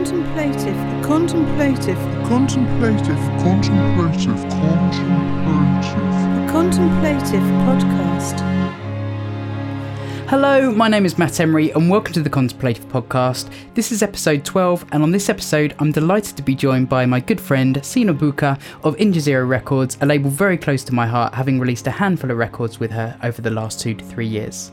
contemplative, the contemplative, Contemplative, contemplative, contemplative. the contemplative podcast. Hello, my name is Matt Emery, and welcome to the Contemplative Podcast. This is episode 12, and on this episode, I'm delighted to be joined by my good friend Siné Buyuka of Injazero Records, a label very close to my heart, having released a handful of records with her over the last two to three years.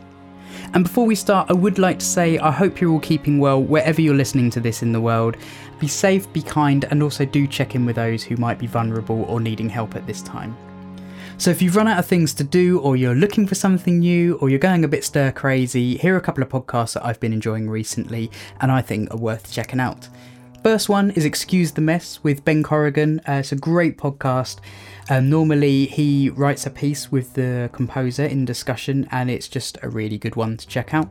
And before we start, I would like to say I hope you're all keeping well wherever you're listening to this in the world. Be safe, be kind, and also do check in with those who might be vulnerable or needing help at this time. So if you've run out of things to do, or you're looking for something new, or you're going a bit stir crazy, here are a couple of podcasts that I've been enjoying recently and I think are worth checking out. First one is Excuse the Mess with Ben Corrigan. Uh, it's a great podcast. Um, normally, he writes a piece with the composer in discussion, and it's just a really good one to check out.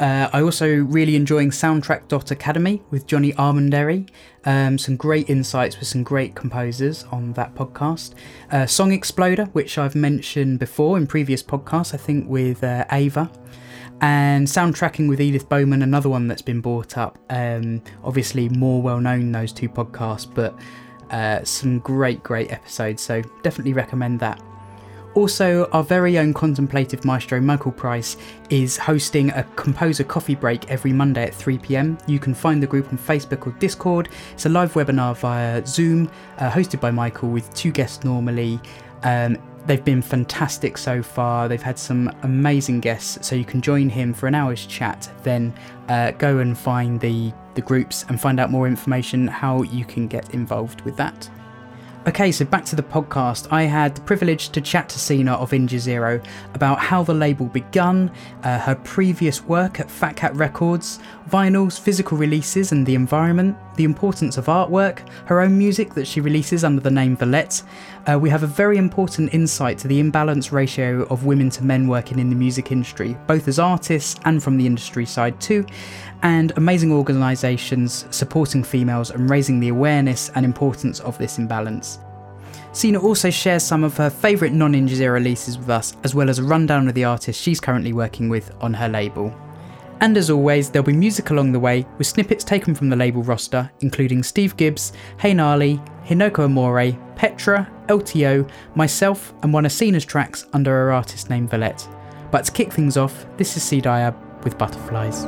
Uh, I also really enjoying Soundtrack Academy with Johnny Armanderi. Um, some great insights with some great composers on that podcast. Uh, Song Exploder, which I've mentioned before in previous podcasts, I think with uh, Ava. And Soundtracking with Edith Bowman, another one that's been brought up. Um, obviously, more well known, those two podcasts, but uh, some great, great episodes. So definitely recommend that. Also, our very own contemplative maestro Michael Price is hosting a composer coffee break every Monday at 3 pm. You can find the group on Facebook or Discord. It's a live webinar via Zoom, uh, hosted by Michael with two guests normally. Um, they've been fantastic so far. They've had some amazing guests, so you can join him for an hour's chat. Then uh, go and find the the groups and find out more information how you can get involved with that. Okay, so back to the podcast. I had the privilege to chat to Siné of Injazero about how the label begun, uh, her previous work at Fat Cat Records, vinyls, physical releases and the environment, the importance of artwork, her own music that she releases under the name Villette. Uh, we have a very important insight to the imbalance ratio of women to men working in the music industry, both as artists and from the industry side too, and amazing organisations supporting females and raising the awareness and importance of this imbalance. Siné also shares some of her favourite non Injazero releases with us, as well as a rundown of the artists she's currently working with on her label. And as always, there'll be music along the way, with snippets taken from the label roster, including Steve Gibbs, Hey Nali, Hinako Omori, Pétra, LTO, myself, and one of Siné's tracks under her artist name Villette. But to kick things off, this is C Diab with Butterflies.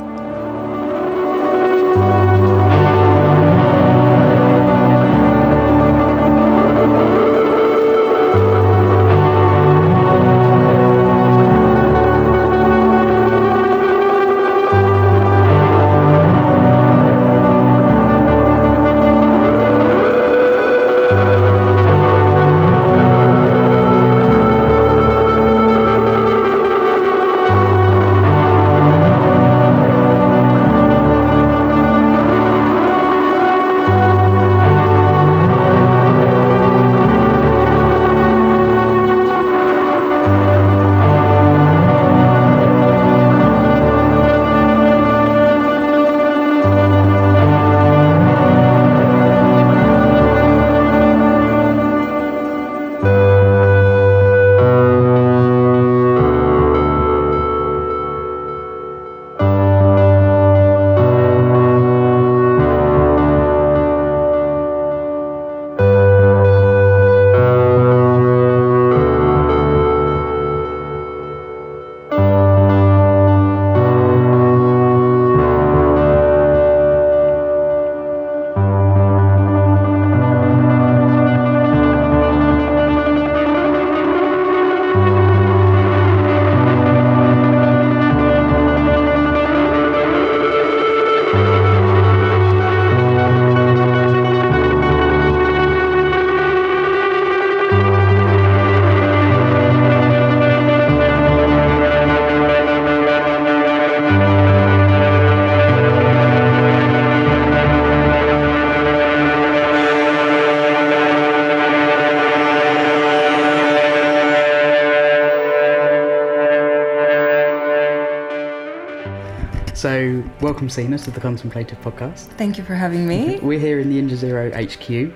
Welcome, Siné, to the Contemplative Podcast. Thank you for having me. We're here in the Injazero HQ,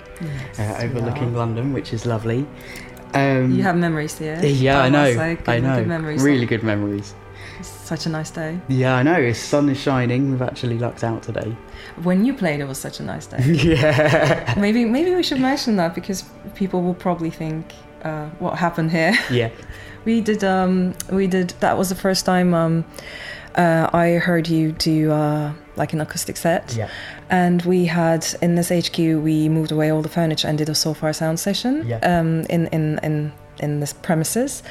uh, overlooking London, which is lovely. Um, You have memories here. yeah, I know. say, good- I know. Good memories. Really good memories. It's such a nice day. Yeah, I know. The sun is shining. We've actually lucked out today. When you played, it was such a nice day. yeah. maybe maybe we should mention that because people will probably think uh, what happened here. Yeah. We did um we did that was the first time um uh, I heard you do uh, like an acoustic set. Yeah. And we had in this HQ we moved away all the furniture and did a so far sound session Yeah. um in in in in this premises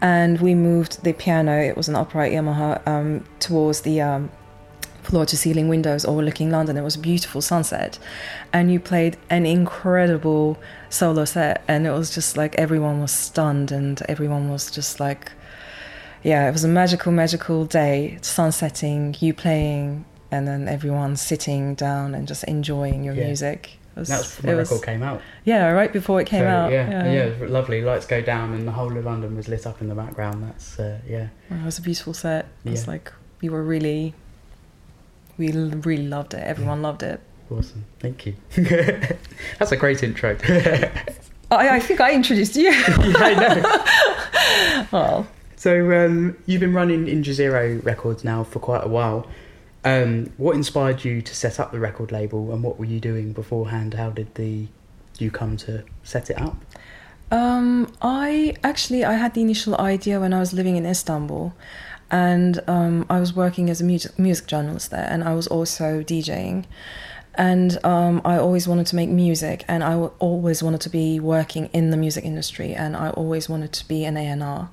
and we moved the piano it was an upright Yamaha um towards the um floor to ceiling windows overlooking London. It was a beautiful sunset. And you played an incredible solo set. And it was just like everyone was stunned and everyone was just like, yeah, it was a magical, magical day. Sun setting, you playing, and then everyone sitting down and just enjoying your Yeah. music. It was, That's it the was- came out. Yeah, right before it came So, out. Yeah, yeah, it was lovely. Lights go down, and the whole of London was lit up in the background. That's uh, yeah, It was a beautiful set. It was Yeah. like, we were really, we really loved it. Everyone loved it. awesome. Thank you. That's a great intro. I, I think I introduced you. yeah, I know. well, So um, you've been running Injazero Records now for quite a while. Um, what inspired you to set up the record label, and what were you doing beforehand? How did the you come to set it up? Um, I actually I had the initial idea when I was living in Istanbul, and um, I was working as a music music journalist there, and I was also DJing, and um, I always wanted to make music, and I always wanted to be working in the music industry, and I always wanted to be an A and R.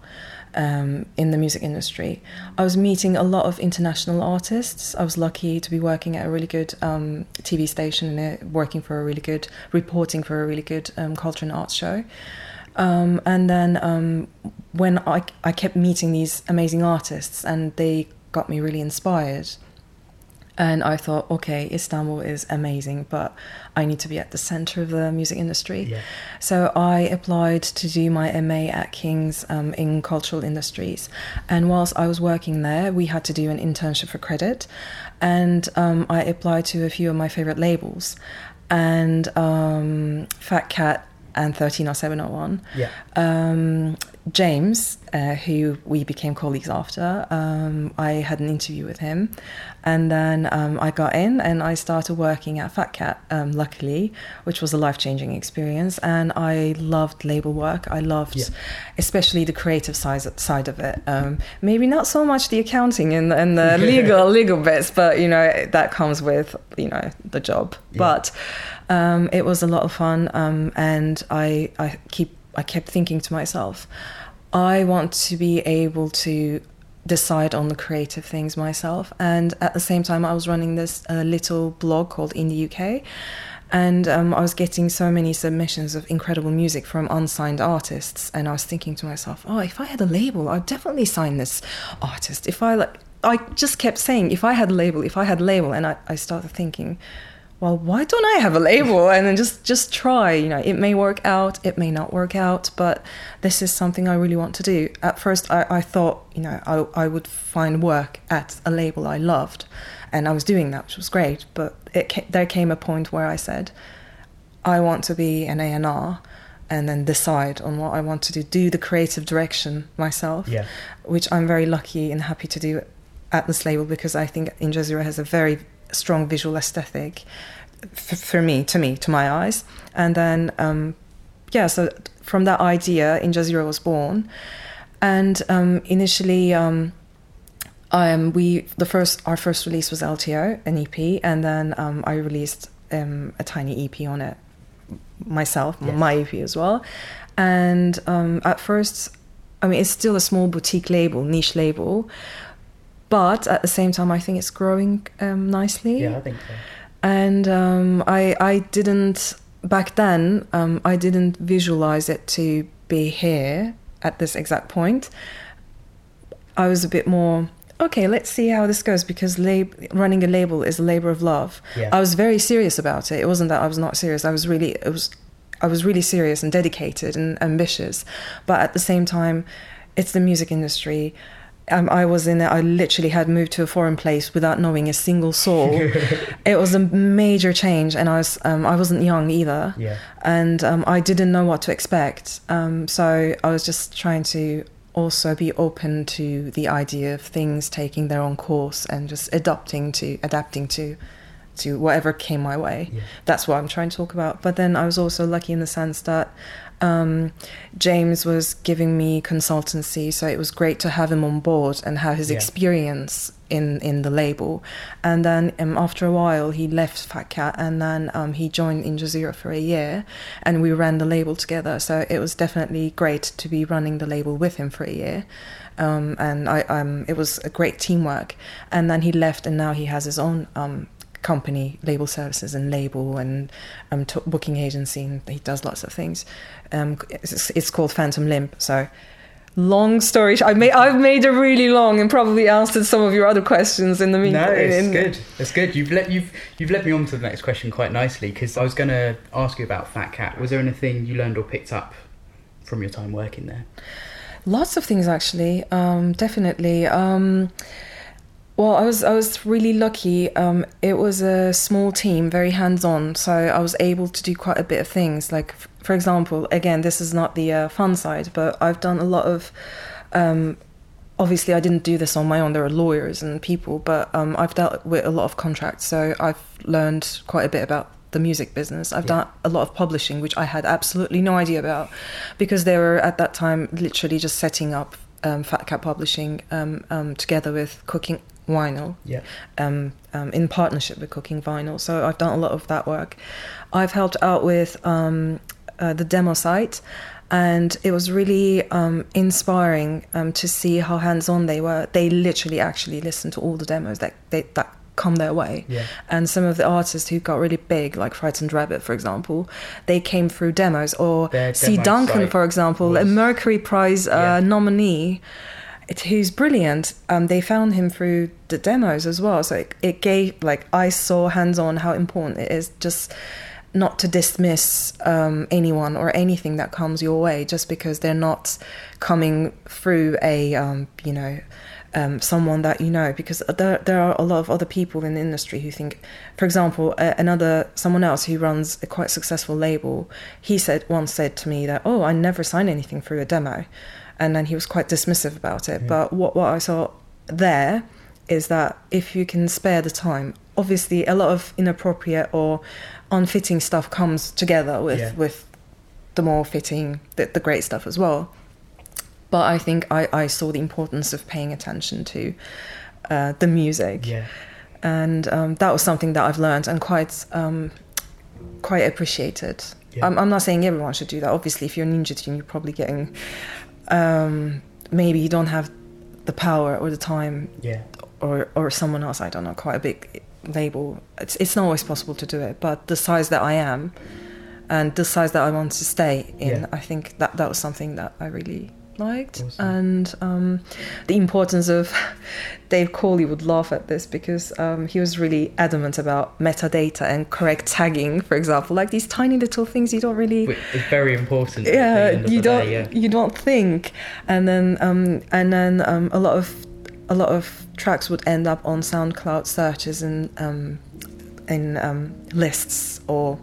Um, in the music industry, I was meeting a lot of international artists. I was lucky to be working at a really good um, TV station and uh, working for a really good reporting for a really good um, culture and arts show. Um, and then um, when I, I kept meeting these amazing artists and they got me really inspired. And I thought, okay, Istanbul is amazing, but I need to be at the center of the music industry. Yeah. So I applied to do my MA at King's um, in cultural industries. And whilst I was working there, we had to do an internship for credit. And um, I applied to a few of my favorite labels. And um, Fat Cat and 130701. Yeah. Um, James, uh, who we became colleagues after, um, I had an interview with him, and then um, I got in and I started working at Fat Cat. Um, luckily, which was a life changing experience, and I loved label work. I loved, Yeah. especially the creative side side of it. Um, maybe not so much the accounting and, and the legal legal bits, but you know that comes with you know the job. Yeah. But um, it was a lot of fun, um, and I I keep I kept thinking to myself, I want to be able to decide on the creative things myself. And at the same time, I was running this uh, little blog called In the UK. And um, I was getting so many submissions of incredible music from unsigned artists, and I was thinking to myself, "Oh, if I had a label, I'd definitely sign this artist." If I like, I just kept saying, "If I had a label, if I had a label," and I, I started thinking, well why don't i have a label and then just just try you know it may work out it may not work out but this is something i really want to do at first i, I thought you know I, I would find work at a label i loved and i was doing that which was great but it ca- there came a point where i said i want to be an a&r and then decide on what i want to do do the creative direction myself Yeah. which i'm very lucky and happy to do at this label because i think Injazero has a very strong visual aesthetic for me to me to my eyes. And then um, yeah so from that idea Injazero was born. And um, initially um, um, we the first our first release was LTO an EP and then um, I released um, a tiny EP on it myself Yes. my EP as well. And um, at first I mean it's still a small boutique label niche label. But at the same time I think it's growing um, nicely. Yeah, I think so. And um, I I didn't back then um, I didn't visualize it to be here at this exact point. I was a bit more okay. Let's see how this goes because lab- running a label is a labor of love. Yeah. I was very serious about it. It wasn't that I was not serious. I was really it was I was really serious and dedicated and ambitious, but at the same time, it's the music industry. Um, I was in it. I literally had moved to a foreign place without knowing a single soul. it was a major change, and I was um, I wasn't young either, Yeah. and um, I didn't know what to expect. Um, so I was just trying to also be open to the idea of things taking their own course and just adapting to adapting to to whatever came my way. Yeah. That's what I'm trying to talk about. But then I was also lucky in the sense that um, James was giving me consultancy, so it was great to have him on board and have his Yeah. experience in in the label. And then um, after a while, he left Fat Cat, and then um, he joined Injazero for a year, and we ran the label together. So it was definitely great to be running the label with him for a year. Um, and I, um, it was a great teamwork. And then he left, and now he has his own um, company, label services, and label and um, t- booking agency, and he does lots of things. Um, it's, it's called Phantom Limb. So, long story. I made I've made it really long and probably answered some of your other questions in the meantime. No, it's in- good. It's good. You've let you've you've led me on to the next question quite nicely because I was going to ask you about Fat Cat. Was there anything you learned or picked up from your time working there? Lots of things actually. Um, definitely. Um, well, I was I was really lucky. Um, it was a small team, very hands on, so I was able to do quite a bit of things. Like, f- for example, again, this is not the uh, fun side, but I've done a lot of. Um, obviously, I didn't do this on my own. There are lawyers and people, but um, I've dealt with a lot of contracts, so I've learned quite a bit about the music business. I've Yeah. done a lot of publishing, which I had absolutely no idea about, because they were at that time literally just setting up um, Fat Cat Publishing um, um, together with Cooking Vinyl Yeah. um, um, in partnership with Cooking Vinyl. So I've done a lot of that work. I've helped out with um, uh, the demo site, and it was really um, inspiring um, to see how hands-on they were. They literally actually listened to all the demos that they, that come their way. Yeah. And some of the artists who got really big, like Frightened Rabbit, for example, they came through demos. Or C. Duncan, for example, a Mercury Prize uh, Yeah. nominee who's brilliant. Um, they found him through the demos as well. So it, it gave, like, I saw hands on how important it is just not to dismiss um, anyone or anything that comes your way just because they're not coming through a, um, you know, um, someone that you know because there, there are a lot of other people in the industry who think for example a, another someone else who runs a quite successful label he said once said to me that oh i never sign anything through a demo and then he was quite dismissive about it but what, what i saw there is that if you can spare the time obviously a lot of inappropriate or unfitting stuff comes together with Yeah. with the more fitting the, the great stuff as well but I think I, I saw the importance of paying attention to uh, the music, Yeah. and um, that was something that I've learned and quite um, quite appreciated. Yeah. I'm, I'm not saying everyone should do that. Obviously, if you're a Ninja Tune, you're probably getting um, maybe you don't have the power or the time, Yeah. or or someone else. I don't know. Quite a big label. It's it's not always possible to do it, but the size that I am. And the size that I want to stay in, Yeah. I think that that was something that I really liked Awesome. and um, the importance of Dave Cawley would laugh at this because um, he was really adamant about metadata and correct tagging, for example, like these tiny little things you don't really is very important. yeah you don't day, yeah. you don't think and then um and then um a lot of a lot of tracks would end up on SoundCloud searches and um in um lists or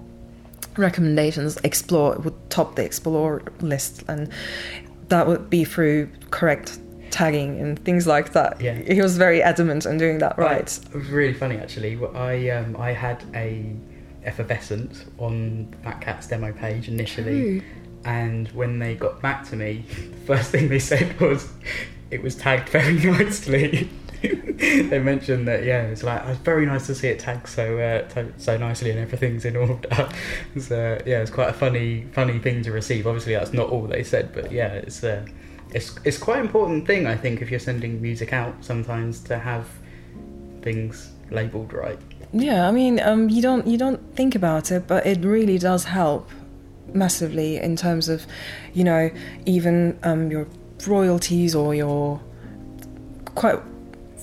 recommendations explore would top the explore list and that would be through correct tagging and things like that Yeah. he was very adamant on doing that right It really funny actually. I um, I had a effervescent on Fat Cat's demo page initially, Ooh. and when they got back to me, the first thing they said was it was tagged very nicely. they mentioned that yeah, it's like it's very nice to see it tagged so uh, so, nicely and everything's in order. so yeah, it's quite a funny funny thing to receive. Obviously, that's not all they said, but yeah, it's uh, it's it's quite an important thing I think if you're sending music out sometimes to have things labeled right. Yeah, I mean, um, you don't you don't think about it, but it really does help massively in terms of, you know, even um, your royalties or your quite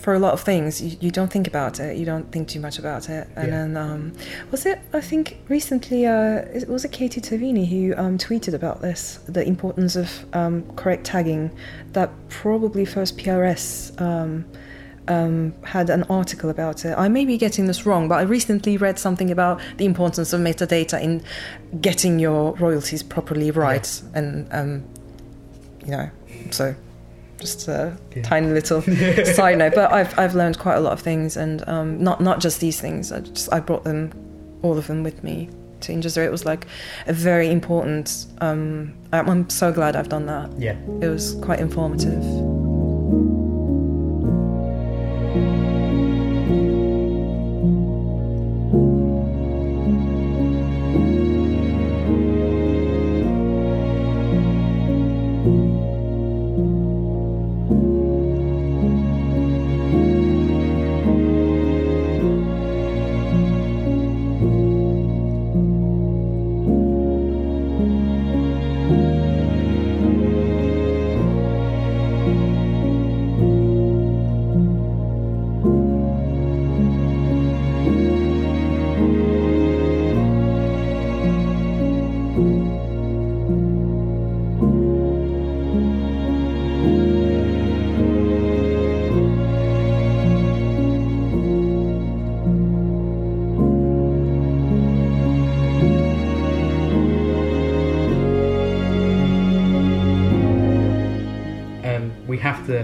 for a lot of things you, you don't think about it. You don't think too much about it. And Yeah. then um, was it? I think recently uh, it was it Katie Tavini who um, tweeted about this, the importance of um, correct tagging. That probably first PRS. Um, um, had an article about it. I may be getting this wrong, but I recently read something about the importance of metadata in getting your royalties properly right, and um, you know, so just a Yeah. tiny little side note. But I've I've learned quite a lot of things, and um, not not just these things. I just I brought them, all of them, with me to Injazero. It was like a very important. Um, I'm I'm so glad I've done that. Yeah. It was quite informative.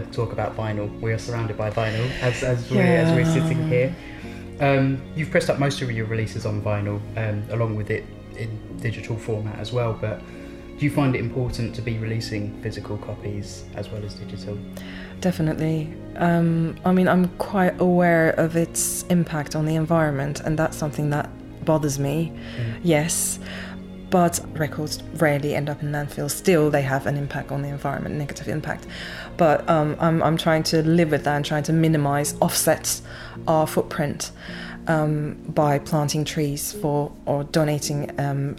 To talk about vinyl. We are surrounded by vinyl as, as, we're, as we're sitting here. Um, you've pressed up most of your releases on vinyl, um, along with it in digital format as well. But do you find it important to be releasing physical copies as well as digital? Definitely. Um, I mean, I'm quite aware of its impact on the environment, and that's something that bothers me. Yes. But records rarely end up in landfills. Still, they have an impact on the environment, negative impact. But um, I'm, I'm trying to live with that and trying to minimize, offset our footprint um, by planting trees for or donating um,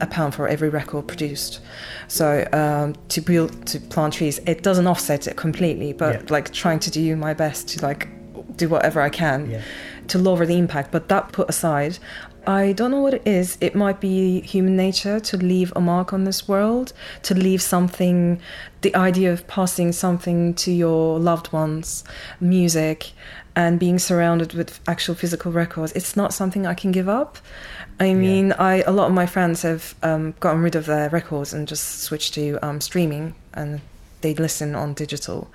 a pound for every record produced. So um, to build to plant trees, it doesn't offset it completely, but Yeah. like trying to do my best to like do whatever I can Yeah. to lower the impact. But that put aside, I don't know what it is. It might be human nature to leave a mark on this world, to leave something, the idea of passing something to your loved ones, music, and being surrounded with actual physical records. It's not something I can give up. I mean, I a lot of my friends have um, gotten rid of their records and just switched to um, streaming, and they listen on digital,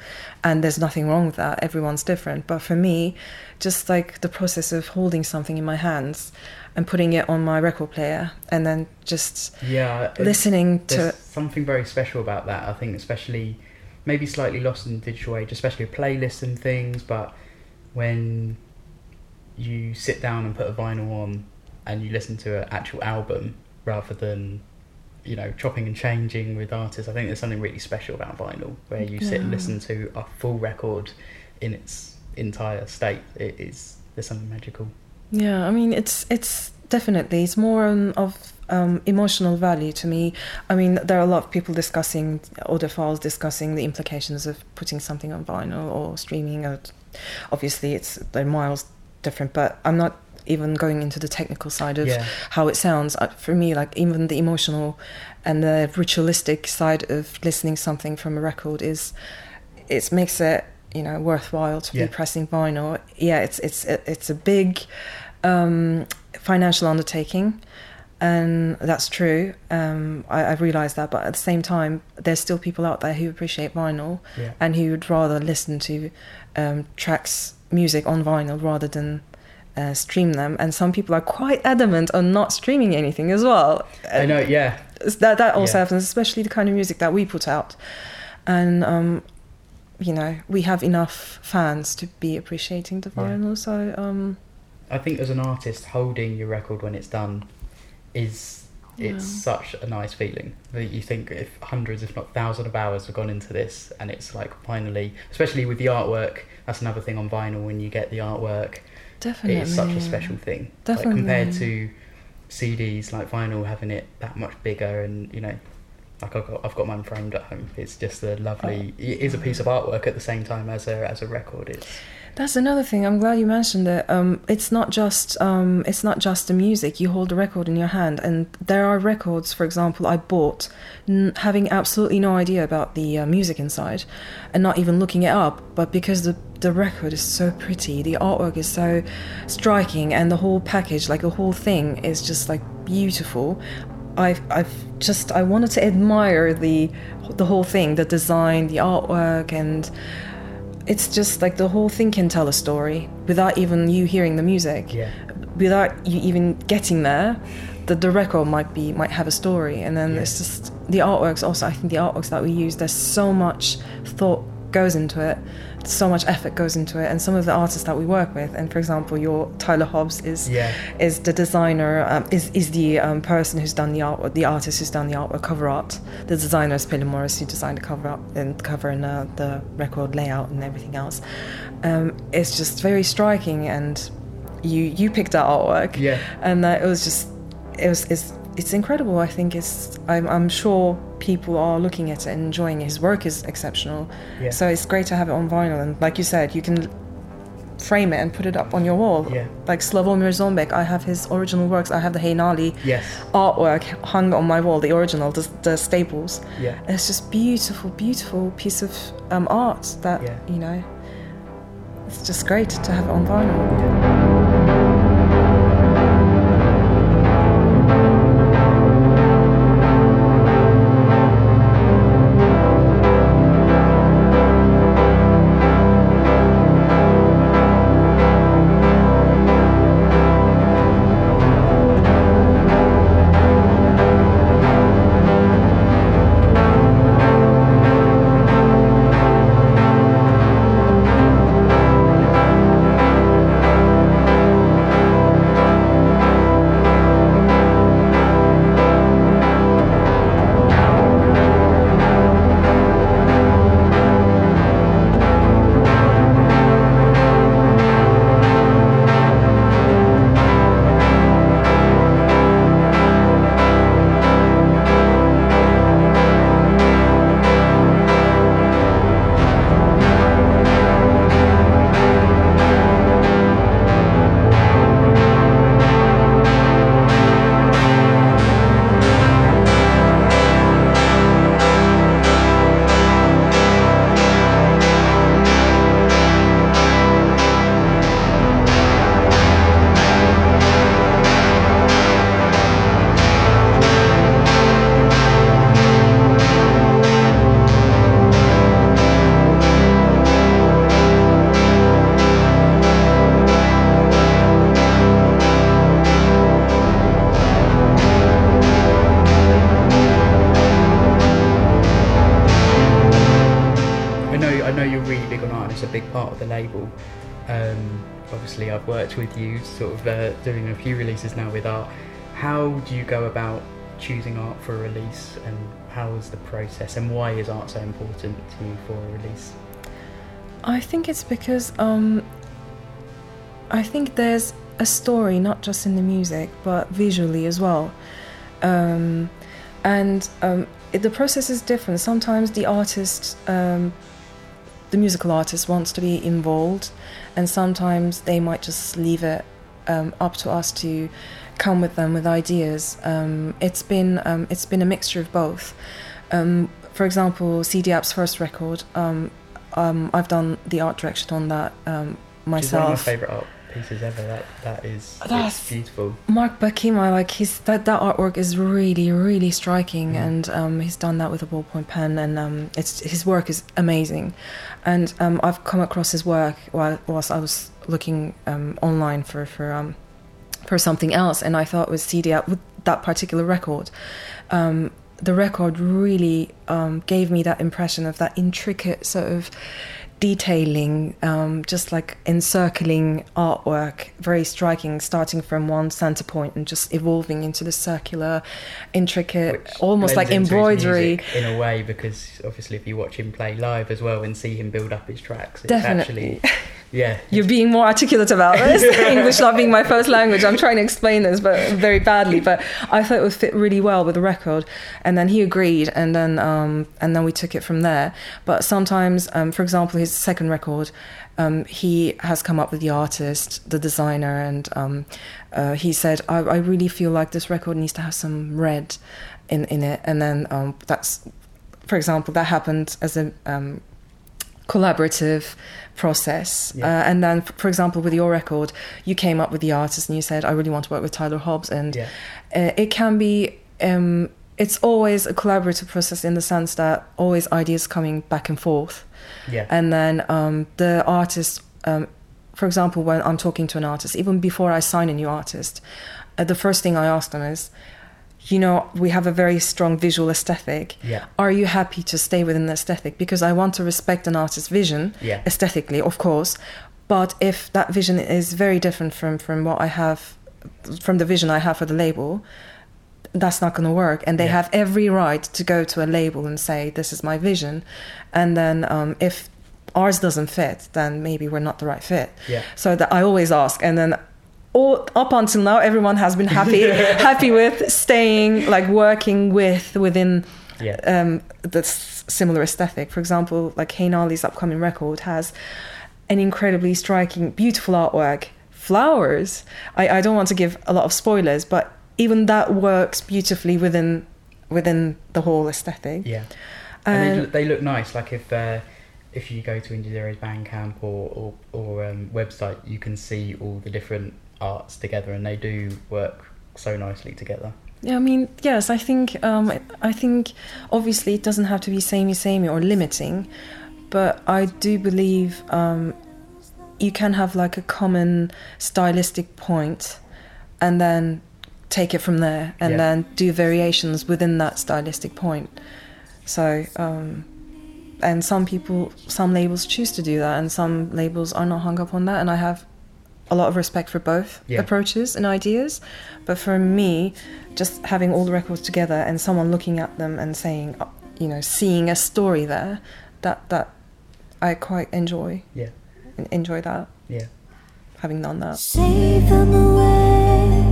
and there's nothing wrong with that. Everyone's different, but for me, just like the process of holding something in my hands and putting it on my record player, and then just Yeah. listening There's to something very special about that. I think, especially maybe slightly lost in the digital age, especially playlists and things. But when you sit down and put a vinyl on and you listen to an actual album rather than you know chopping and changing with artists, I think there's something really special about vinyl where you sit and listen to a full record in its entire state. It is there's something magical. Yeah, I mean, it's it's definitely it's more of um, emotional value to me. I mean, there are a lot of people discussing audiophiles discussing the implications of putting something on vinyl or streaming. Or obviously, it's they're miles different, but I'm not even going into the technical side of Yeah. how it sounds. Uh, For me, like even the emotional and the ritualistic side of listening something from a record is it makes it you know worthwhile to Yeah. be pressing vinyl. Yeah, it's it's it's a big um, financial undertaking, and that's true. Um, I, I realise that, but at the same time, there's still people out there who appreciate vinyl Yeah. and who would rather listen to um, tracks, music on vinyl rather than. Uh, stream them, and some people are quite adamant on not streaming anything as well. I know. Yeah. That that also Yeah. happens, especially the kind of music that we put out, and um, you know we have enough fans to be appreciating the Yeah. vinyl. So um, I think as an artist, holding your record when it's done is it's Yeah. such a nice feeling. That you think if hundreds, if not thousands, of hours have gone into this, and it's like finally, especially with the artwork. That's another thing on vinyl. When you get the artwork, definitely, it's such a special thing. Definitely. Like compared to CDs, like vinyl having it that much bigger, and you know. Like I've got, I've got mine framed at home. It's just a lovely. It is a piece of artwork at the same time as a as a record. It's That's another thing. I'm glad you mentioned it. Um, it's not just um, it's not just the music. You hold a record in your hand, and there are records, for example, I bought, n- having absolutely no idea about the uh, music inside, and not even looking it up. But because the the record is so pretty, the artwork is so striking, and the whole package, like the whole thing, is just like beautiful. I've, I've just I wanted to admire the the whole thing, the design, the artwork, and it's just like the whole thing can tell a story without even you hearing the music. Yeah. Without you even getting there, the, the record might be might have a story, and then Yeah. it's just the artworks. Also, I think the artworks that we use, there's so much thought goes into it, so much effort goes into it, and some of the artists that we work with, and for example, your Tyler Hobbs is Yeah. is the designer, um, is is the um, person who's done the art, the artist who's done the artwork, cover art. The designer is Billy Morris, who designed the cover art and cover and uh, the record layout and everything else. Um, it's just very striking, and you you picked that artwork, Yeah. and uh, it was just it was it's it's incredible. I think it's I'm I'm sure people are looking at it and enjoying it. His work is exceptional, Yeah. so it's great to have it on vinyl. And like you said, you can frame it and put it up on your wall. Yeah. Like Slavomir Zombek, I have his original works. I have the Heinali Yes. artwork hung on my wall, the original, the, the staples. Yeah. It's just beautiful, beautiful piece of um, art that Yeah. you know. It's just great to have it on vinyl. Part of the label. Um, obviously, I've worked with you, sort of uh, doing a few releases now with art. How do you go about choosing art for a release, and how is the process, and why is art so important to you for a release? I think it's because um, I think there's a story not just in the music but visually as well, um, and um, it, the process is different. Sometimes the artist, um, the musical artist, wants to be involved, and sometimes they might just leave it um, up to us to come with them with ideas. Um, it's been um, it's been a mixture of both. Um, for example, C. Diab's first record. Um, um, I've done the art direction on that um, is one of my myself. favourite art pieces ever. That that is That's- beautiful. Mark Bakima, like his that, that artwork is really really striking, Mm. and um, he's done that with a ballpoint pen, and um, it's his work is amazing, and um, I've come across his work while whilst I was looking um, online for for um, for something else, and I thought with C. Diab with that particular record. Um, the record really um, gave me that impression of that intricate sort of detailing, um, just like encircling artwork, very striking, starting from one center point and just evolving into the circular, intricate, Which almost like blends into his embroidery. in a way because obviously if you watch him play live as well and see him build up his tracks, it's Definitely. actually yeah. You're being more articulate about this. English not being my first language. I'm trying to explain this, but very badly. But I thought it would fit really well with the record, and then he agreed, and then um, and then we took it from there. But sometimes, um, for example, his second record, um, he has come up with the artist, the designer, and um, uh, he said, I, "I really feel like this record needs to have some red in in it," and then um, that's, for example, that happened as a um, collaborative process. Yeah. Uh, and then, for example, with your record, you came up with the artist and you said, I really want to work with Tyler Hobbs. And Yeah. uh, it can be um, it's always a collaborative process in the sense that always ideas coming back and forth, Yeah. and then um, the artist. Um, for example, when I'm talking to an artist, even before I sign a new artist, uh, the first thing I ask them is, you know, we have a very strong visual aesthetic. Yeah. Are you happy to stay within the aesthetic? Because I want to respect an artist's vision Yeah. aesthetically, of course. But if that vision is very different from, from what I have, from the vision I have for the label, that's not going to work. And they Yeah. have every right to go to a label and say, this is my vision. And then um, if ours doesn't fit, then maybe we're not the right fit. Yeah. So that I always ask. And then all up until now, everyone has been happy, happy with staying, like working with within Yeah. um, the similar aesthetic. For example, like Heinali's upcoming record has an incredibly striking, beautiful artwork. Flowers. I, I don't want to give a lot of spoilers, but even that works beautifully within within the whole aesthetic. Yeah. And they, look, they look nice. Like if uh, if you go to Injazero's Bandcamp or or, or um, website, you can see all the different arts together, and they do work so nicely together. Yeah, I mean, yes, I think um, I think obviously it doesn't have to be samey samey or limiting, but I do believe um, you can have like a common stylistic point, and then take it from there, and Yeah. then do variations within that stylistic point. So, um, and some people, some labels choose to do that, and some labels are not hung up on that, and I have a lot of respect for both Yeah. approaches and ideas. But for me, just having all the records together and someone looking at them and saying, uh, you know, seeing a story there, that that I quite enjoy Yeah. enjoy that Yeah. having done that. Save them away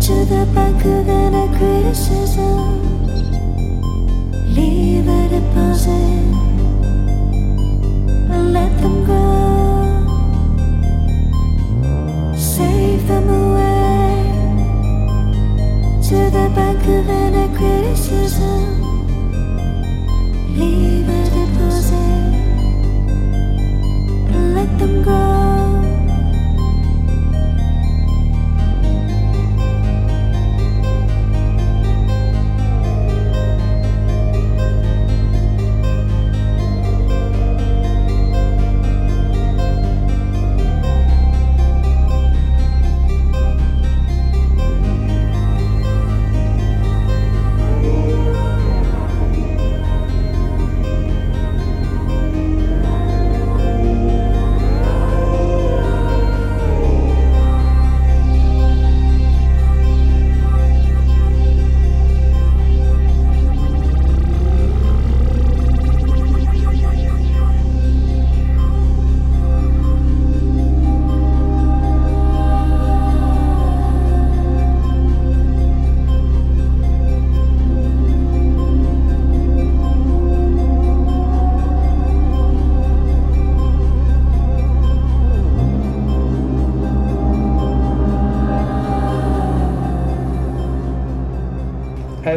to the back of any criticism. Leave a deposit and let them grow. Save them away to the back of any criticism. Leave a deposit and let them grow.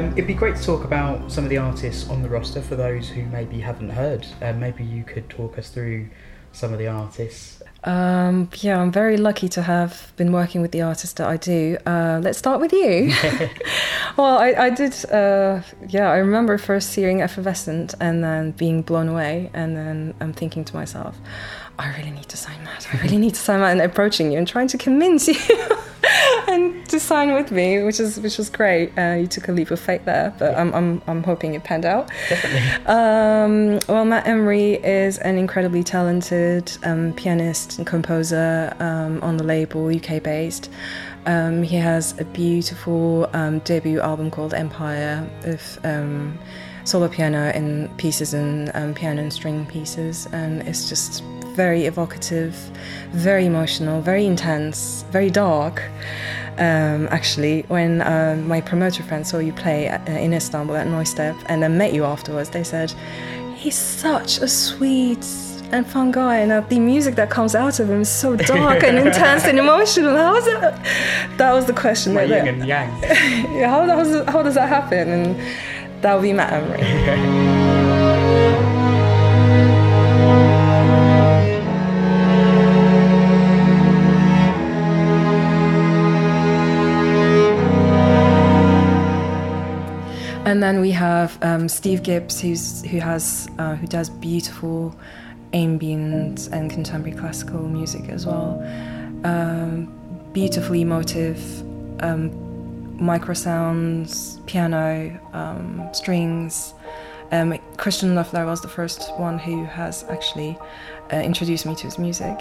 Um, it'd be great to talk about some of the artists on the roster for those who maybe haven't heard. Uh, maybe you could talk us through some of the artists. Um, yeah, I'm very lucky to have been working with the artist that I do. Uh, let's start with you. well, I, I did, uh, yeah, I remember first hearing Effervescent and then being blown away. And then I'm thinking to myself, I really need to sign Matt. I really need to sign Matt. And approaching you and trying to convince you and to sign with me, which is which was great. Uh, you took a leap of faith there, but I'm, I'm, I'm hoping it panned out. Definitely. Um, well, Matt Emery is an incredibly talented um, pianist and composer um, on the label, UK based. Um, he has a beautiful um, debut album called Empire of um, solo piano and pieces and um, piano and string pieces, and it's just very evocative, very emotional, very intense, very dark. Um, actually, when um, my promoter friend saw you play at, uh, in Istanbul at Neustep and then met you afterwards, they said, He's such a sweet and fun guy, and uh, the music that comes out of him is so dark and intense and emotional. How is that? That was the question. My that- yin and yang. how, does, how does that happen? And that would be Matt Emery. then we have um, Steve Gibbs, who's who has uh, who does beautiful ambient and contemporary classical music as well. Um, beautifully emotive um, micro sounds, piano, um, strings. Um, Christian Loeffler was the first one who has actually uh, introduced me to his music.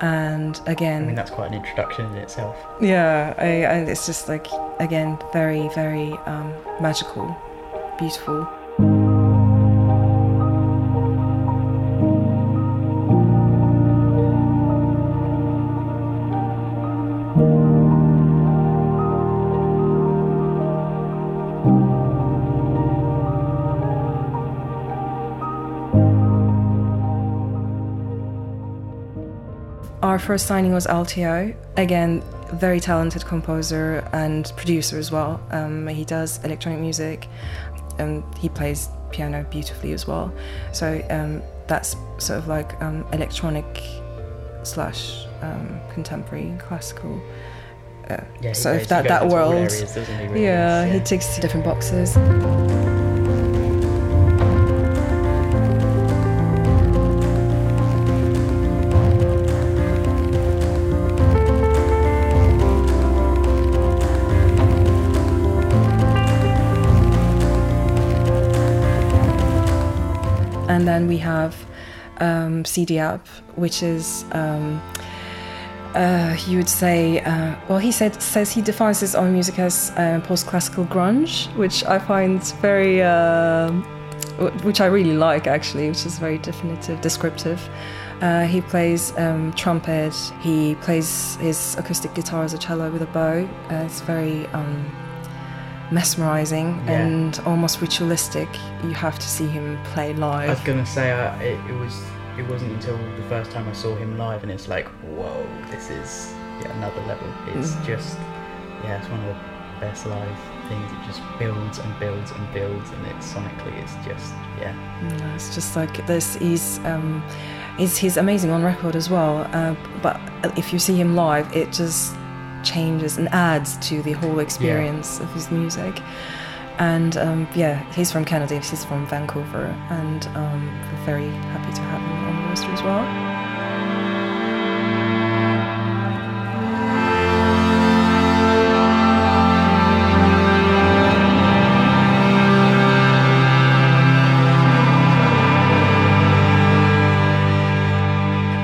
And again, I mean, that's quite an introduction in itself. yeah, I, and it's just like again very very um, magical, beautiful. First signing was LTO. Again, very talented composer and producer as well. Um, he does electronic music and he plays piano beautifully as well. So um, that's sort of like um, electronic slash um, contemporary classical. Uh, Yeah, so if that that world, areas, he, really? yeah, It's- he ticks different boxes. Then we have um, C. Diab, which is um, uh, you would say, uh, well, he said says he defines his own music as uh, post-classical grunge, which I find very, uh, which I really like actually, which is very definitive, descriptive. Uh, he plays um, trumpet. He plays his acoustic guitar as a cello with a bow. Uh, it's very um, mesmerizing Yeah. and almost ritualistic. You have to see him play live. I was gonna say uh, it, it was. It wasn't until the first time I saw him live, and it's like, whoa, this is yeah, another level. It's Mhm. just, yeah, it's one of the best live things. It just builds and builds and builds, and it's sonically, it's just, yeah, No, it's just like this. He's um, he's, he's amazing on record as well. Uh, but if you see him live, it just changes and adds to the whole experience of his music. And um, yeah, he's from Canada. He's from Vancouver, and um, we're very happy to have him on the roster as well.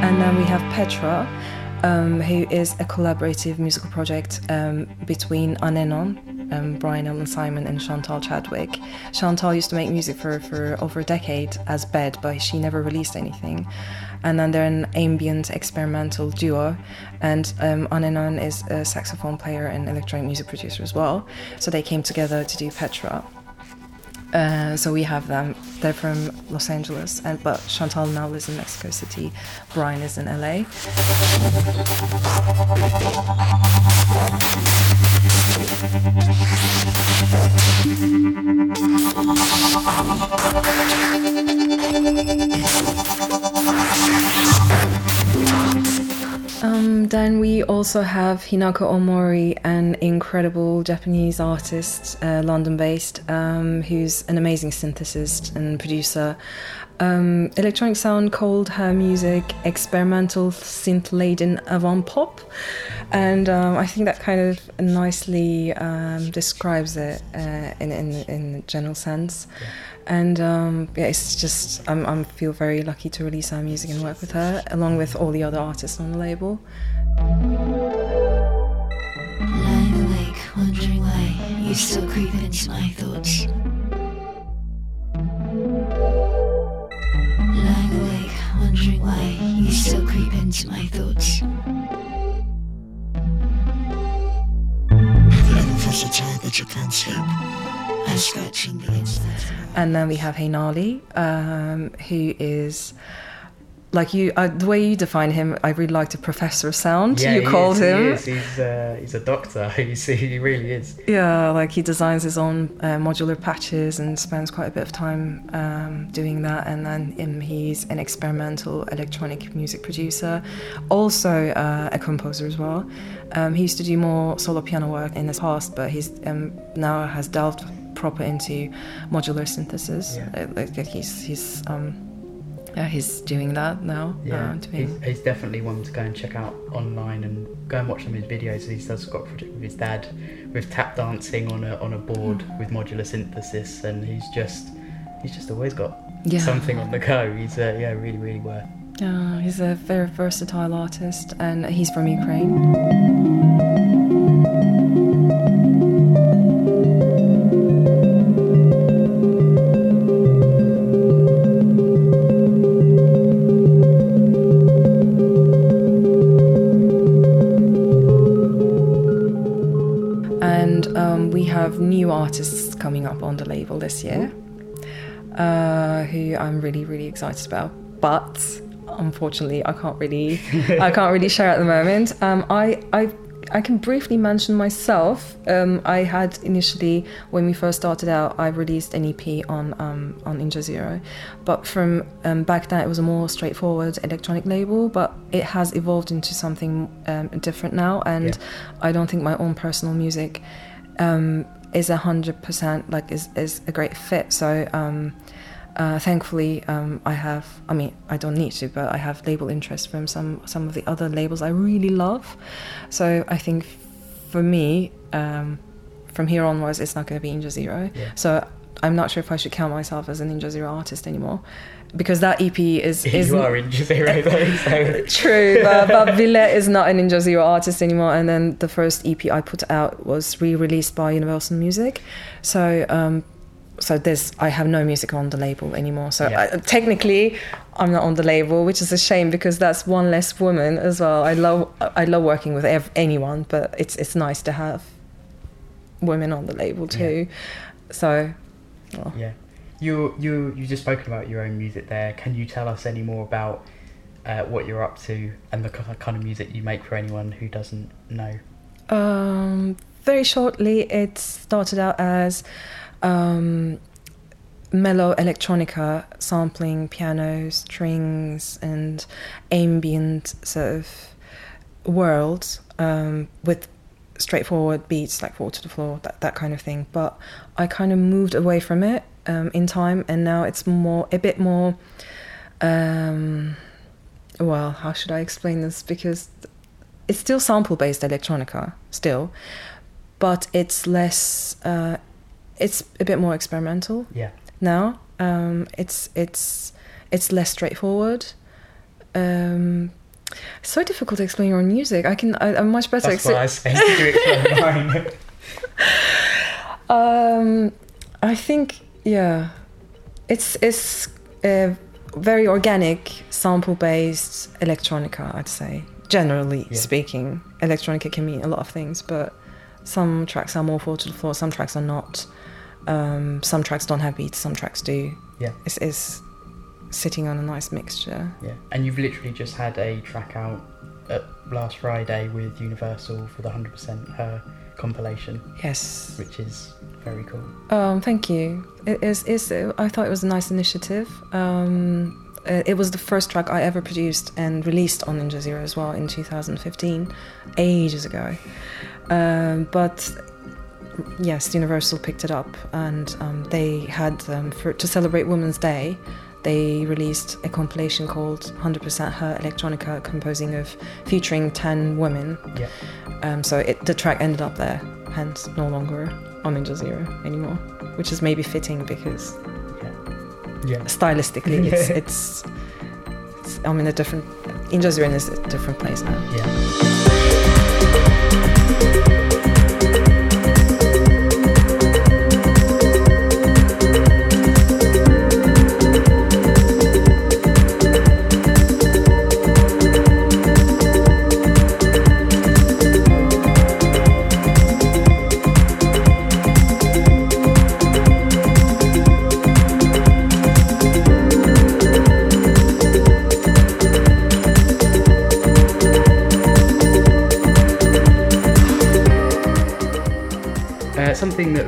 And then we have Pétra, um, who is a collaborative musical project um, between Anenon, um, Brian Allen Simon, and Chantal Chadwick. Chantal used to make music for, for over a decade as Bed, but she never released anything. And then they're an ambient experimental duo, and um, Anenon is a saxophone player and electronic music producer as well. So they came together to do Pétra. Uh, so we have them. They're from Los Angeles, and but Chantal now lives in Mexico City. Brian is in LA. Um, then we also have Hinako Omori, an incredible Japanese artist, uh, London-based, um, who's an amazing synthesist and producer. Um, electronic sound called her music experimental synth-laden avant pop, and um, I think that kind of nicely um, describes it uh, in, in in general sense. And um, yeah, it's just I'm I feel very lucky to release our music and work with her, along with all the other artists on the label. Lying awake, wondering why you still creep into my thoughts. Lying awake, wondering why you still creep into my thoughts. Have you ever felt so tired that you can't sleep? I'm scratching the inside. And then we have Heinali, um, who is like you. Uh, the way you define him, I really liked the professor of sound. yeah. you called is, him. He is. He's uh, he's a doctor. He's, he really is. Yeah, like he designs his own uh, modular patches and spends quite a bit of time um, doing that. And then um, he's an experimental electronic music producer, also uh, a composer as well. Um, he used to do more solo piano work in the past, but he's um, now has delved proper into modular synthesis. Yeah. Uh, like, he's he's um, yeah, he's doing that now. Yeah, uh, he's, he's definitely one to go and check out online and go and watch some of his videos. He does got a project with his dad with tap dancing on a on a board Mm. with modular synthesis, and he's just he's just always got Yeah. something on the go. He's uh, yeah, really really worth. Yeah, he's a very versatile artist, and he's from Ukraine. Up on the label this year, uh, who I'm really, really excited about. But unfortunately, I can't really, I can't really share at the moment. Um, I, I, I can briefly mention myself. Um, I had initially, when we first started out, I released an EP on um, on Injazero, but from um, back then it was a more straightforward electronic label. But it has evolved into something um, different now, and Yeah. I don't think my own personal music um, is a hundred percent like is is a great fit. So um, uh, thankfully, um, I have. I mean, I don't need to, but I have label interest from some some of the other labels I really love. So I think for me, um, from here onwards, it's not going to be Injazero. Yeah. So I'm not sure if I should count myself as a Injazero artist anymore, because that EP is is you are in zero though, so True, but, but Villette is not a Injazero artist anymore. And then the first EP I put out was re-released by Universal Music. So, um, so this I have no music on the label anymore. So Yeah. I, technically, I'm not on the label, which is a shame because that's one less woman as well. I love I love working with ev- anyone, but it's it's nice to have women on the label too. So, well, yeah. You you you just spoken about your own music there. Can you tell us any more about uh, what you're up to and the kind of music you make for anyone who doesn't know? Um, very shortly, it started out as um, mellow electronica, sampling piano, strings, and ambient sort of world um, with straightforward beats like fall to the floor, that, that kind of thing. But I kind of moved away from it um, in time, and now it's more a bit more. Um, well, how should I explain this? Because it's still sample based electronica still but it's less uh, it's a bit more experimental Yeah. now um, it's it's it's less straightforward um, so difficult to explain your own music i can I, i'm much better That's what I say. Explain mine. um, I think yeah, it's it's a very organic sample based electronica. I'd say generally Yeah. speaking, electronica can mean a lot of things, but some tracks are more fall to the floor, some tracks are not. Um, some tracks don't have beats, some tracks do. Yeah. It's, it's sitting on a nice mixture. Yeah, and you've literally just had a track out at last Friday with Universal for the 100% Her compilation, Yes. which is very cool. Um, thank you. It is. Is I thought it was a nice initiative. Um, uh, it was the first track I ever produced and released on Injazero as well in 2015, ages ago. Um, but yes, Universal picked it up, and um, they had um, for to celebrate Women's Day. They released a compilation called 100% Her Electronica, composing of featuring 10 women. Yeah. Um, so it, the track ended up there, hence no longer on Injazero anymore, which is maybe fitting because Yeah. Yeah. stylistically it's, it's, it's I'm in a different Injazero is a different place now. Yeah.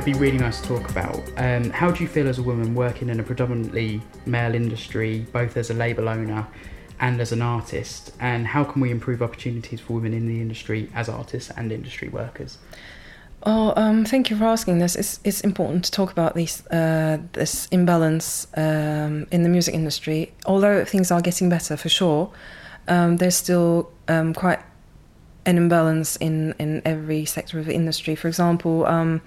Be really nice to talk about. Um, how do you feel as a woman working in a predominantly male industry, both as a label owner and as an artist? And how can we improve opportunities for women in the industry as artists and industry workers? Oh, um, thank you for asking this. It's it's important to talk about these uh, this imbalance um, in the music industry. Although things are getting better for sure, um, there's still um, quite an imbalance in in every sector of the industry. For example, um,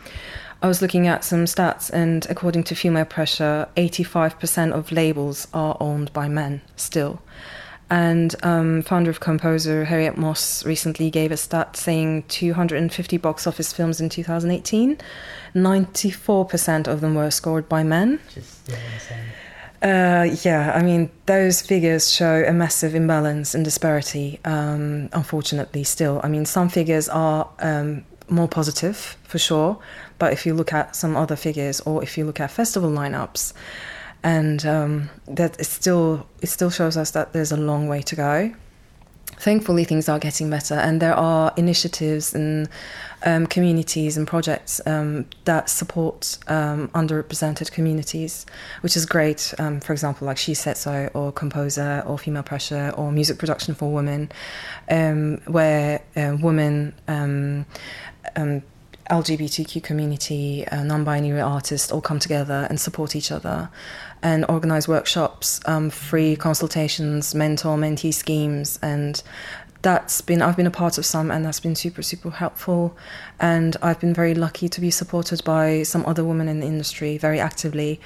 I was looking at some stats, and according to Female Pressure, 85% of labels are owned by men still. And um, founder of composer Harriet Moss recently gave a stat saying 250 box office films in 2018, 94% of them were scored by men. Just yeah, insane. Uh, yeah, I mean, those figures show a massive imbalance and disparity, um, unfortunately, still. I mean, some figures are um, more positive, for sure, but if you look at some other figures or if you look at festival lineups, and um, that it still it still shows us that there's a long way to go. Thankfully, things are getting better, and there are initiatives and um, communities and projects um, that support um, underrepresented communities, which is great. Um, for example, like She Said So, or Composer, or Female Pressure, or Music Production for Women, um, where uh, women. LGBTQ community, uh, non binary artists all come together and support each other and organize workshops, um, free consultations, mentor mentee schemes. And that's been, I've been a part of some, and that's been super, super helpful. And I've been very lucky to be supported by some other women in the industry very actively,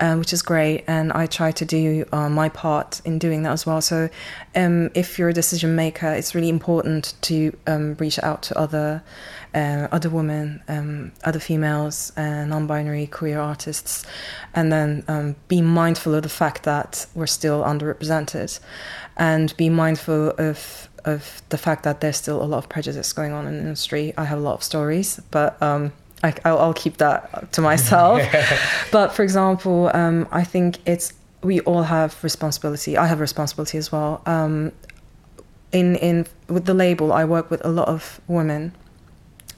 um, which is great. And I try to do uh, my part in doing that as well. So um, if you're a decision maker, it's really important to um, reach out to other uh, other women, um, other females, uh, non-binary queer artists, and then um, be mindful of the fact that we're still underrepresented, and be mindful of of the fact that there's still a lot of prejudice going on in the industry. I have a lot of stories, but. Um, I, I'll, I'll keep that to myself. but for example, um, I think it's we all have responsibility. I have responsibility as well. Um, in in with the label, I work with a lot of women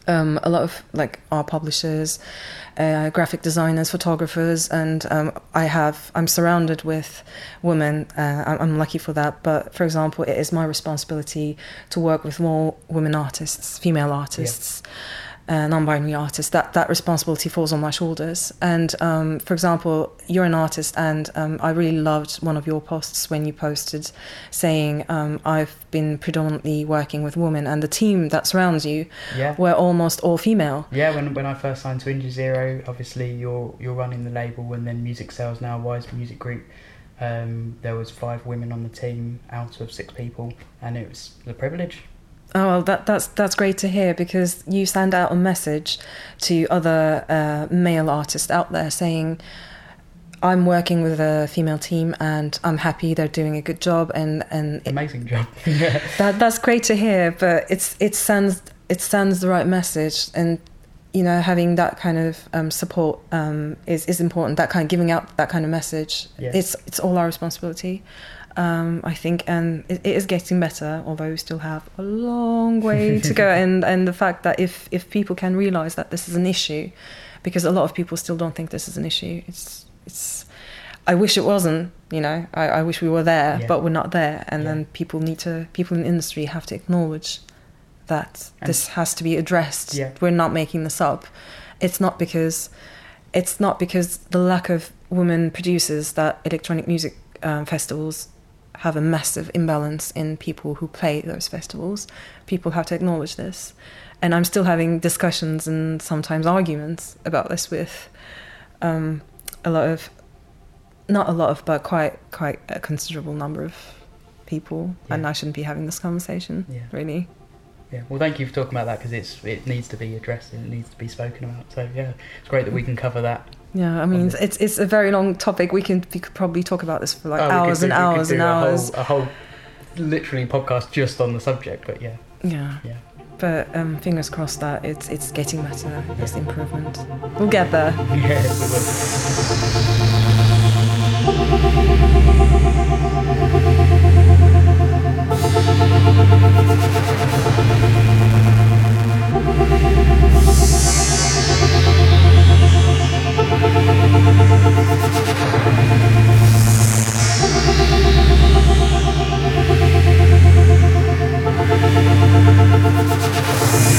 um, a lot of like art publishers, uh, graphic designers, photographers, and um, I have I'm surrounded with women. Uh, I'm, I'm lucky for that. But for example, it is my responsibility to work with more women artists, female artists. Yeah uh, non-binary artist, that that responsibility falls on my shoulders. And um, for example, you're an artist, and um, I really loved one of your posts when you posted saying um, I've been predominantly working with women, and the team that surrounds you Yeah. were almost all female. Yeah, when when I first signed to Injazero, obviously you're you're running the label, and then Music Sales now Wise Music Group. Um, there was five women on the team out of six people, and it was a privilege. Oh well, that that's that's great to hear because you send out a message to other uh, male artists out there saying, "I'm working with a female team and I'm happy they're doing a good job." And and it, Amazing job. that that's great to hear. But it's it sends it sends the right message, and you know having that kind of um, support um, is is important. That kind of giving out that kind of message. Yeah. It's it's all our responsibility. Um, I think, and it, it is getting better, although we still have a long way to go. And and the fact that if if people can realize that this is an issue, because a lot of people still don't think this is an issue. It's it's. I wish it wasn't. You know, I, I wish we were there, Yeah. but we're not there. And Yeah. then people need to. People in the industry have to acknowledge that And- this has to be addressed. Yeah. We're not making this up. It's not because. It's not because the lack of women producers that electronic music um, festivals have a massive imbalance in people who play those festivals. People have to acknowledge this. And I'm still having discussions and sometimes arguments about this with um, a lot of, not a lot of, but quite quite a considerable number of people. And I shouldn't be having this conversation, Yeah. really. Yeah, well, thank you for talking about that because it's it needs to be addressed and it needs to be spoken about. So yeah, it's great that we can cover that. Yeah, I mean, Okay. it's it's a very long topic. We can we could probably talk about this for like Oh, hours do- and hours and a hours. Whole, a whole, literally podcast just on the subject. But yeah, Yeah. Yeah. But um, fingers crossed that it's it's getting better. It's improvement. We'll get there. yeah, Thank you.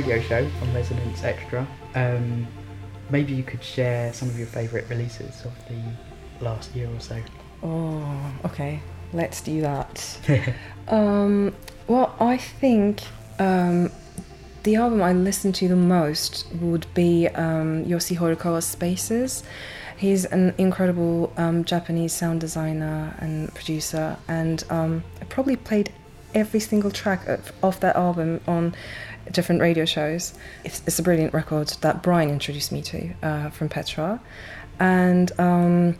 Radio show on Resonance Extra. Um, maybe you could share some of your favourite releases of the last year or so. Oh, okay. Let's do that. um, well, I think um, the album I listen to the most would be um, Yosi Horikawa's Spaces. He's an incredible um, Japanese sound designer and producer, and um, I probably played every single track of, of that album on different radio shows. It's, it's a brilliant record that Brian introduced me to uh, from Pétra, and um,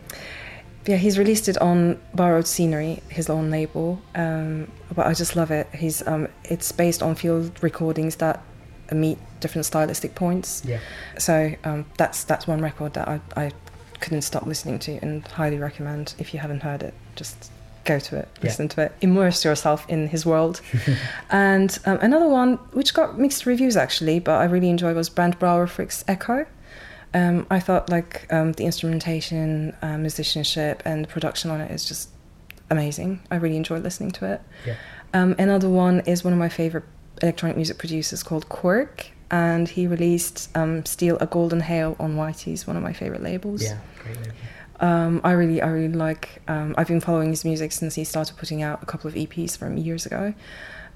yeah, he's released it on Borrowed Scenery, his own label. Um, but I just love it. He's um, it's based on field recordings that meet different stylistic points. Yeah. So um, that's that's one record that I, I couldn't stop listening to and highly recommend if you haven't heard it. Just go to it, Yeah. listen to it, immerse yourself in his world. and um, another one which got mixed reviews actually, but I really enjoyed was Brandt Brauer Frick's Echo. Um, I thought like um, the instrumentation, uh, musicianship, and production on it is just amazing. I really enjoyed listening to it. Yeah. Um, another one is one of my favorite electronic music producers called Quirke, and he released um, "Steal a Golden Hail" on Whities, one of my favorite labels. Yeah, great label. Um, I really, I really like. Um, I've been following his music since he started putting out a couple of EPs from years ago,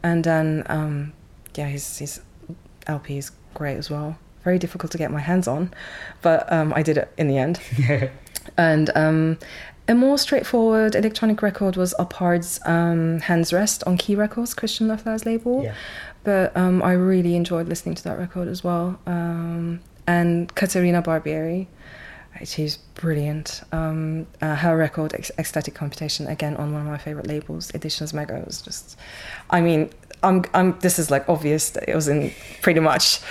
and then um, yeah, his his LP is great as well. Very difficult to get my hands on, but um, I did it in the end. and um, a more straightforward electronic record was Upard's um, Hands Rest on Ki Records, Christian Löffler's label. Yeah. But um, I really enjoyed listening to that record as well. Um, and Caterina Barbieri, she's brilliant. Um, uh, her record, Ec- Ecstatic Computation, again on one of my favorite labels, Editions Mego, was just. I mean, I'm, I'm. This is like obvious. That it was in pretty much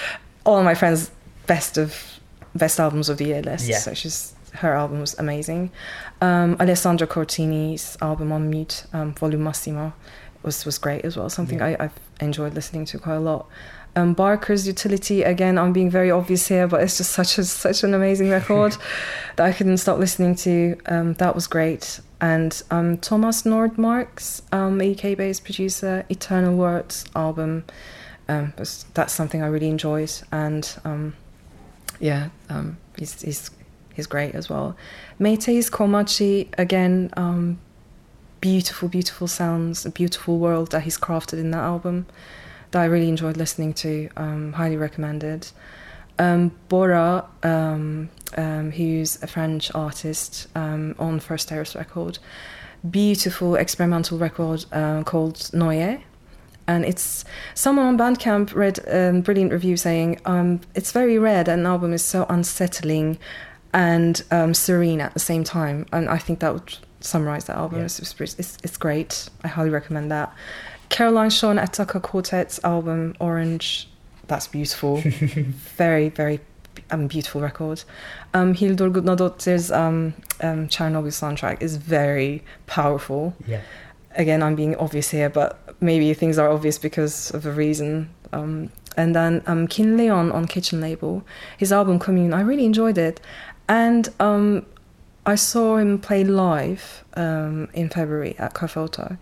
all of my friends' best of best albums of the year list. Yeah. So she's her album was amazing. Um, Alessandro Cortini's album on Mute, um, Volume Massimo, was was great as well. Something Yeah. I, I've enjoyed listening to quite a lot. Um, Barker's Utility again. I'm being very obvious here, but it's just such a such an amazing record that I couldn't stop listening to. Um, that was great. And um, Thomas Nordmark's um, UK-based producer, Eternal Words album. Um, was, that's something I really enjoyed, and um, yeah, um, he's he's he's great as well. Meitei's Komachi again. Um, beautiful, beautiful sounds, a beautiful world that he's crafted in that album that I really enjoyed listening to. Um, highly recommended. Um, Bora, um, um, who's a French artist um, on First Terrace record, beautiful experimental record uh, called Noye. And it's someone on Bandcamp read a brilliant review saying um, it's very rare that an album is so unsettling and um, serene at the same time. And I think that would summarize that album. Yeah. It's, it's, it's great. I highly recommend that. Caroline Shaw and Attacca Quartet's album Orange, that's beautiful. very, very um, beautiful record. Um, Hildur Gudnadottir's um, um, Chernobyl soundtrack is very powerful. Yeah. Again, I'm being obvious here, but maybe things are obvious because of a reason. Um, and then um, Kin Leonn on Kitchen Label, his album Commune, I really enjoyed it. And um, I saw him play live um, in February at Auto.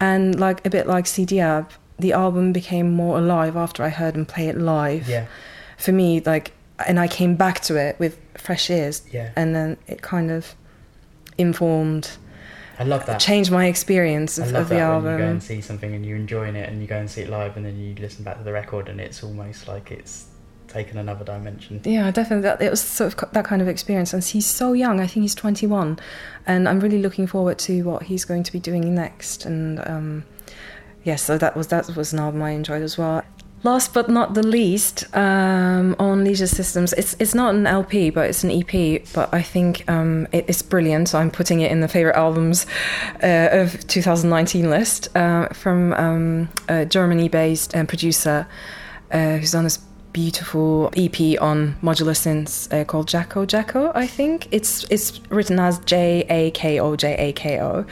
And like a bit like C. Diab, the album became more alive after I heard him play it live. Yeah. For me, like, and I came back to it with fresh ears. Yeah. And then it kind of informed, I love that. changed my experience of, of the that album. when you go and see something and you're enjoying it and you go and see it live and then you listen back to the record and it's almost like it's taken another dimension. Yeah, definitely. That, it was sort of that kind of experience. And he's so young. I think he's 21. And I'm really looking forward to what he's going to be doing next. And um, yeah, so that was that was an album I enjoyed as well. Last but not the least, um, on Leisure Systems, it's it's not an LP, but it's an EP. But I think um, it, it's brilliant. So I'm putting it in the favorite albums uh, of 2019 list uh, from um, a Germany-based uh, producer uh, who's done this beautiful EP on modular synths uh, called JakoJako. I think it's it's written as J A K O J A K O.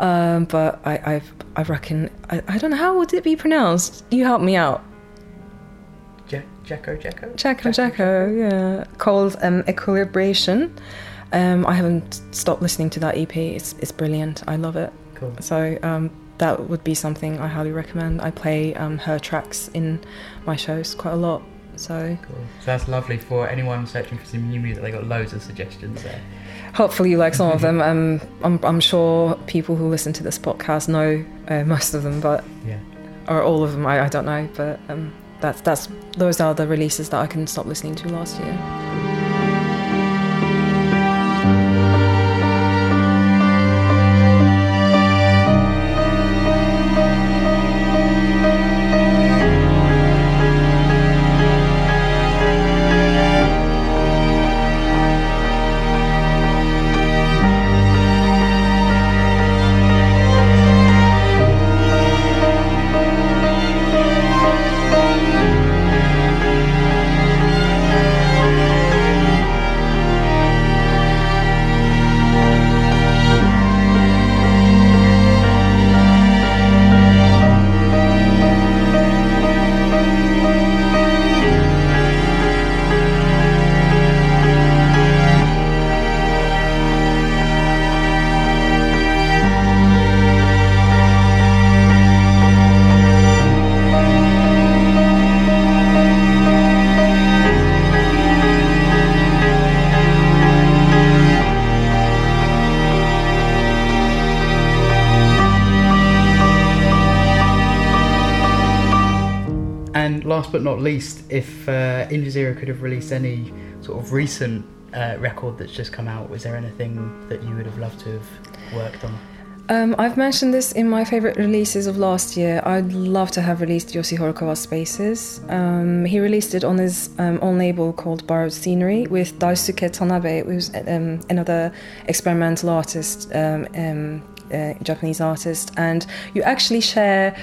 Um, but I, I I reckon I, I don't know how would it be pronounced. You help me out. Ja- JakoJako? Jacko Jacko, yeah. Called um, Equilibration. Um, I haven't stopped listening to that EP. It's it's brilliant. I love it. Cool. So um, that would be something I highly recommend. I play um, her tracks in my shows quite a lot. So Cool. So that's lovely for anyone searching for some new music. They got loads of suggestions there. hopefully you like some of them. Um, I'm, I'm sure people who listen to this podcast know uh, most of them, but Yeah. or all of them. I, I don't know, but um, that's that's those are the releases that I couldn't stop listening to last year. Least, if uh, could have released any sort of recent uh, record that's just come out, was there anything that you would have loved to have worked on? Um, I've mentioned this in my favorite releases of last year. I'd love to have released Yosi Horikawa's Spaces. Um, he released it on his um, own label called Borrowed Scenery with Daisuke Tanabe, who's um, another experimental artist, um, um, uh, Japanese artist, and you actually share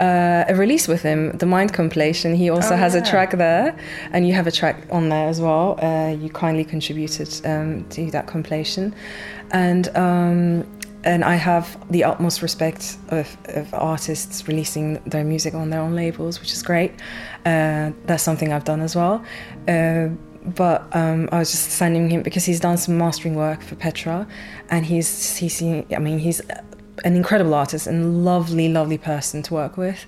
uh, a release with him, the Mind compilation. He also Oh, has a track there, and you have a track on there as well. Uh, you kindly contributed um, to that compilation, and um, and I have the utmost respect of, of artists releasing their music on their own labels, which is great. Uh, that's something I've done as well. But um, I was just sending him because he's done some mastering work for Pétra, and he's he's I mean he's an incredible artist and lovely lovely person to work with,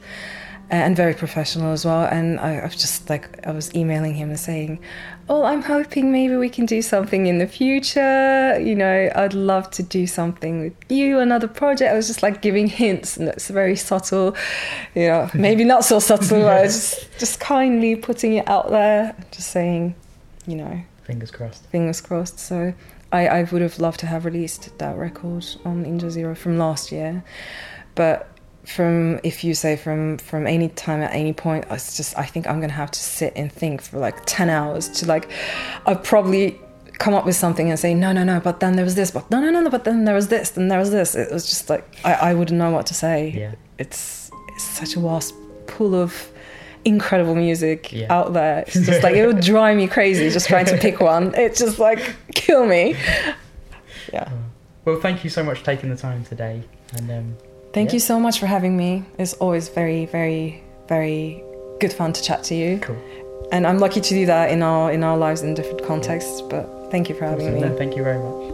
and very professional as well. And I, I was just like I was emailing him and saying, "Oh, I'm hoping maybe we can do something in the future. You know, I'd love to do something with you, another project." I was just like giving hints, and it's very subtle, you know, maybe not so subtle, but just just kindly putting it out there, just saying, you know, Fingers crossed. fingers crossed. So I, I would have loved to have released that record on Injazero from last year. But from if you say from from any time at any point, it's just I think I'm gonna have to sit and think for like ten hours to like I'd probably come up with something and say no no no but then there was this but no no no no but then there was this then there was this it was just like I, I wouldn't know what to say Yeah. it's it's such a vast pool of incredible music Yeah. out there. It's just like it would drive me crazy just trying to pick one. It's just like kill me. Yeah. Well, thank you so much for taking the time today. And um, Thank Yeah. you so much for having me. It's always very, very, very good fun to chat to you. cool. And I'm lucky to do that in our in our lives in different contexts. But thank you for having Awesome. me. No, thank you very much.